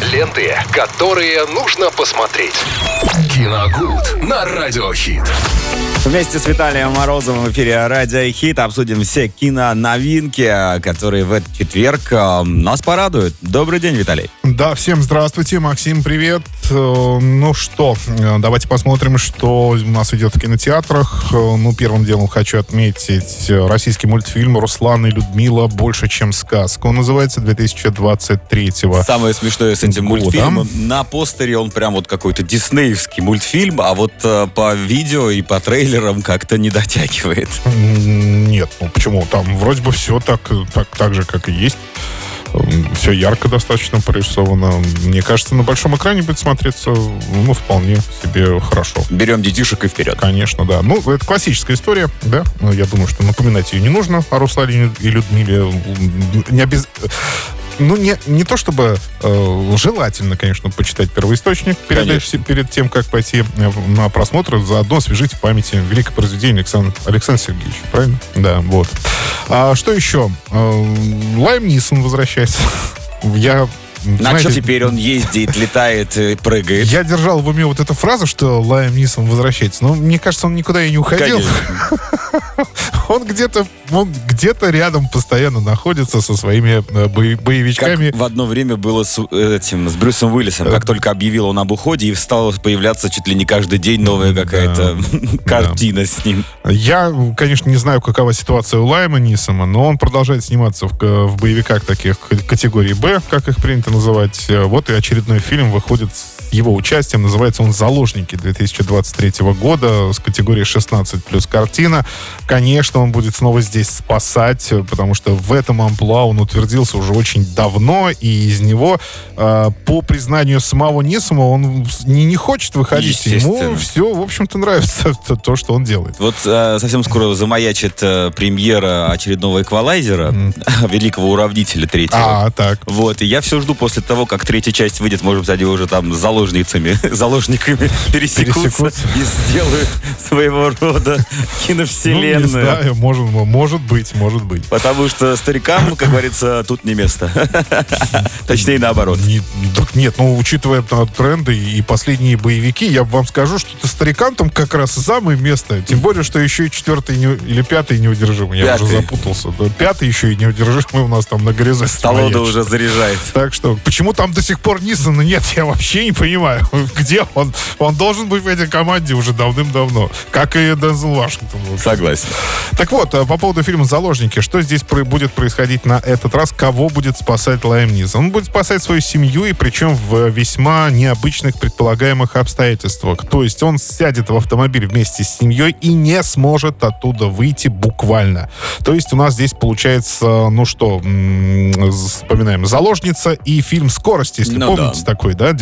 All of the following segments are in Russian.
Ленты, которые нужно посмотреть. Киногуд на Радиохит. Вместе с Виталием Морозовым в эфире Радио Хит обсудим все киноновинки, которые в этот четверг э, нас порадуют. Добрый день, Виталий. Да, всем здравствуйте, Максим, привет. Э, Ну что, э, давайте посмотрим, что у нас идет в кинотеатрах. Ну, первым делом хочу отметить российский мультфильм «Руслан и Людмила. Больше, чем сказка». Он называется 2023-го. Самое смешное с этим Года. мультфильмом. На постере он прям вот какой-то диснеевский мультфильм, а вот э, по видео и по трейлерам как-то не дотягивает. Нет, ну почему? Там вроде бы все так, так, так же, как и есть. Все ярко достаточно прорисовано. Мне кажется, на большом экране будет смотреться, ну, вполне себе хорошо. Берем детишек и вперед. Конечно, да. Ну, это классическая история, да. Ну, Я думаю, что напоминать ее не нужно о Руслане и Людмиле. Не обез... Ну, не, не то чтобы э, желательно, конечно, почитать первоисточник перед, Конечно. перед тем, как пойти э, на просмотр, заодно освежить в памяти великое произведение Александра, Александра Сергеевича, правильно? Да, вот. А что еще? Э, Лайм Нисон возвращается. Я... На что знаете, теперь он ездит, летает, э, прыгает? я держал в уме вот эту фразу, что Лайм Нисон возвращается. Но мне кажется, он никуда и не уходил. Конечно. Он где-то он где-то рядом постоянно находится со своими э, бо- Как боевичками. в одно время было с э, этим, с Брюсом Уиллисом. Как только объявил он об уходе, и стала появляться чуть ли не каждый день новая какая-то картина с ним. Я, конечно, не знаю, какова ситуация у Лайма Нисома, но он продолжает сниматься в, в боевиках таких категории Б, как их принято называть. Э, Вот и очередной фильм выходит с его участием. Называется он «Заложники» 2023 года с категории 16 плюс картина. Конечно, он будет снова здесь спасать, потому что в этом амплуа он утвердился уже очень давно, и из него, э, по признанию самого Нисома, он не, не хочет выходить. Ему все, в общем-то, нравится то, то, что он делает. Вот э, совсем скоро замаячит э, премьера очередного эквалайзера, великого уравнителя третьего. А, так. Вот, и я все жду после того, как третья часть выйдет, может быть, они уже там с заложницами, заложниками пересекутся, Пересекутся. и сделают своего рода Ну, не киновселенную. знаю, может, может быть, может быть. Потому что старикам, как говорится, тут не место. Точнее, наоборот. Не- так нет, ну, учитывая э, тренды и последние боевики, я вам скажу, что ты старикам там как раз самое место. Тем более, что еще и четвертый не- или пятый неудержимый. Я уже Пятый. запутался. Да, пятый еще и неудержимый у нас там на горизонте. Сталлоне уже заряжает. Так что, почему там до сих пор Нисона нет, я вообще не понимаю. Где он? Он должен быть в этой команде уже давным-давно. Как и Дензел Вашингтон. Согласен. Так вот, э, по поводу фильма «Заложники». Что здесь будет происходить на этот раз? Кого будет спасать Лайм Нисон? Он будет спасать свою семью, и причем в весьма необычных предполагаемых обстоятельствах. То есть он сядет в автомобиль вместе с семьей и не сможет оттуда выйти буквально. То есть у нас здесь получается, ну что, вспоминаем, «Заложница» и фильм «Скорость», если Ну помните да. такой, да,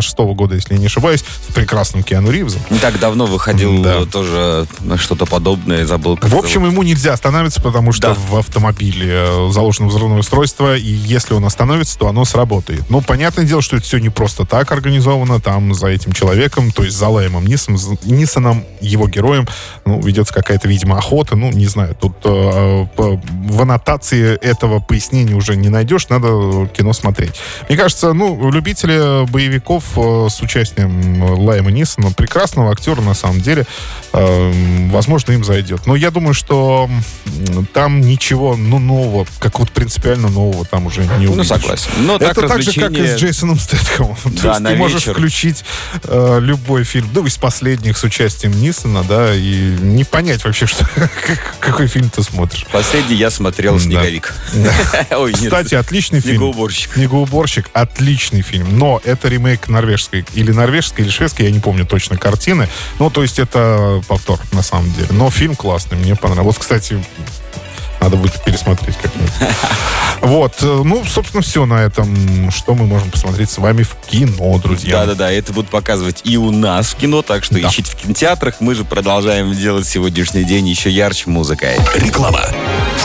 96 года, если я не ошибаюсь, с прекрасным Киану Ривзом. Не так давно выходил Да. тоже что-то подобное, забыл. В общем, ему нельзя останавливаться, потому что Да. в автомобиле э, заложено взрывное устройство, и если он остановится, то оно сработает. Ну, понятное дело, что это все не просто так организовано. Там за этим человеком, то есть за Лаймом Нисом, Нисоном, его героем, ну, ведется какая-то, видимо, охота. Ну, не знаю, тут э, в аннотации этого пояснения уже не найдешь, надо кино смотреть. Мне кажется, ну, любители боевиков с участием э, Лайма Нисона, прекрасного актера, на самом деле, э, возможно, им зайдет. Но я думаю, что там ничего, ну, нового, как вот принципиально нового там уже не Ну, увидишь. согласен. Но так Это так же, как и с Джейсоном Стэтхэмом. То Да, есть на ты можешь вечер. включить э, любой фильм, ну, из последних с участием Нисона, да, и не понять вообще, что, как- какой фильм ты смотришь. Последний я смотрел Да. «Снеговик». Ой. Кстати, отличный фильм. «Снегоуборщик». Снегоуборщик отличный фильм, но это ремейк норвежской или норвежской, или шведской, я не помню точно картины. Ну, то есть это повтор, на самом деле. Но фильм классный, мне понравился. Вот, кстати, надо будет пересмотреть как-нибудь. Вот, э, ну, собственно, все на этом, что мы можем посмотреть с вами в кино, друзья. Да-да-да, это будут показывать и у нас в кино, так что Да. ищите в кинотеатрах. Мы же продолжаем делать сегодняшний день еще ярче музыкой. Реклама.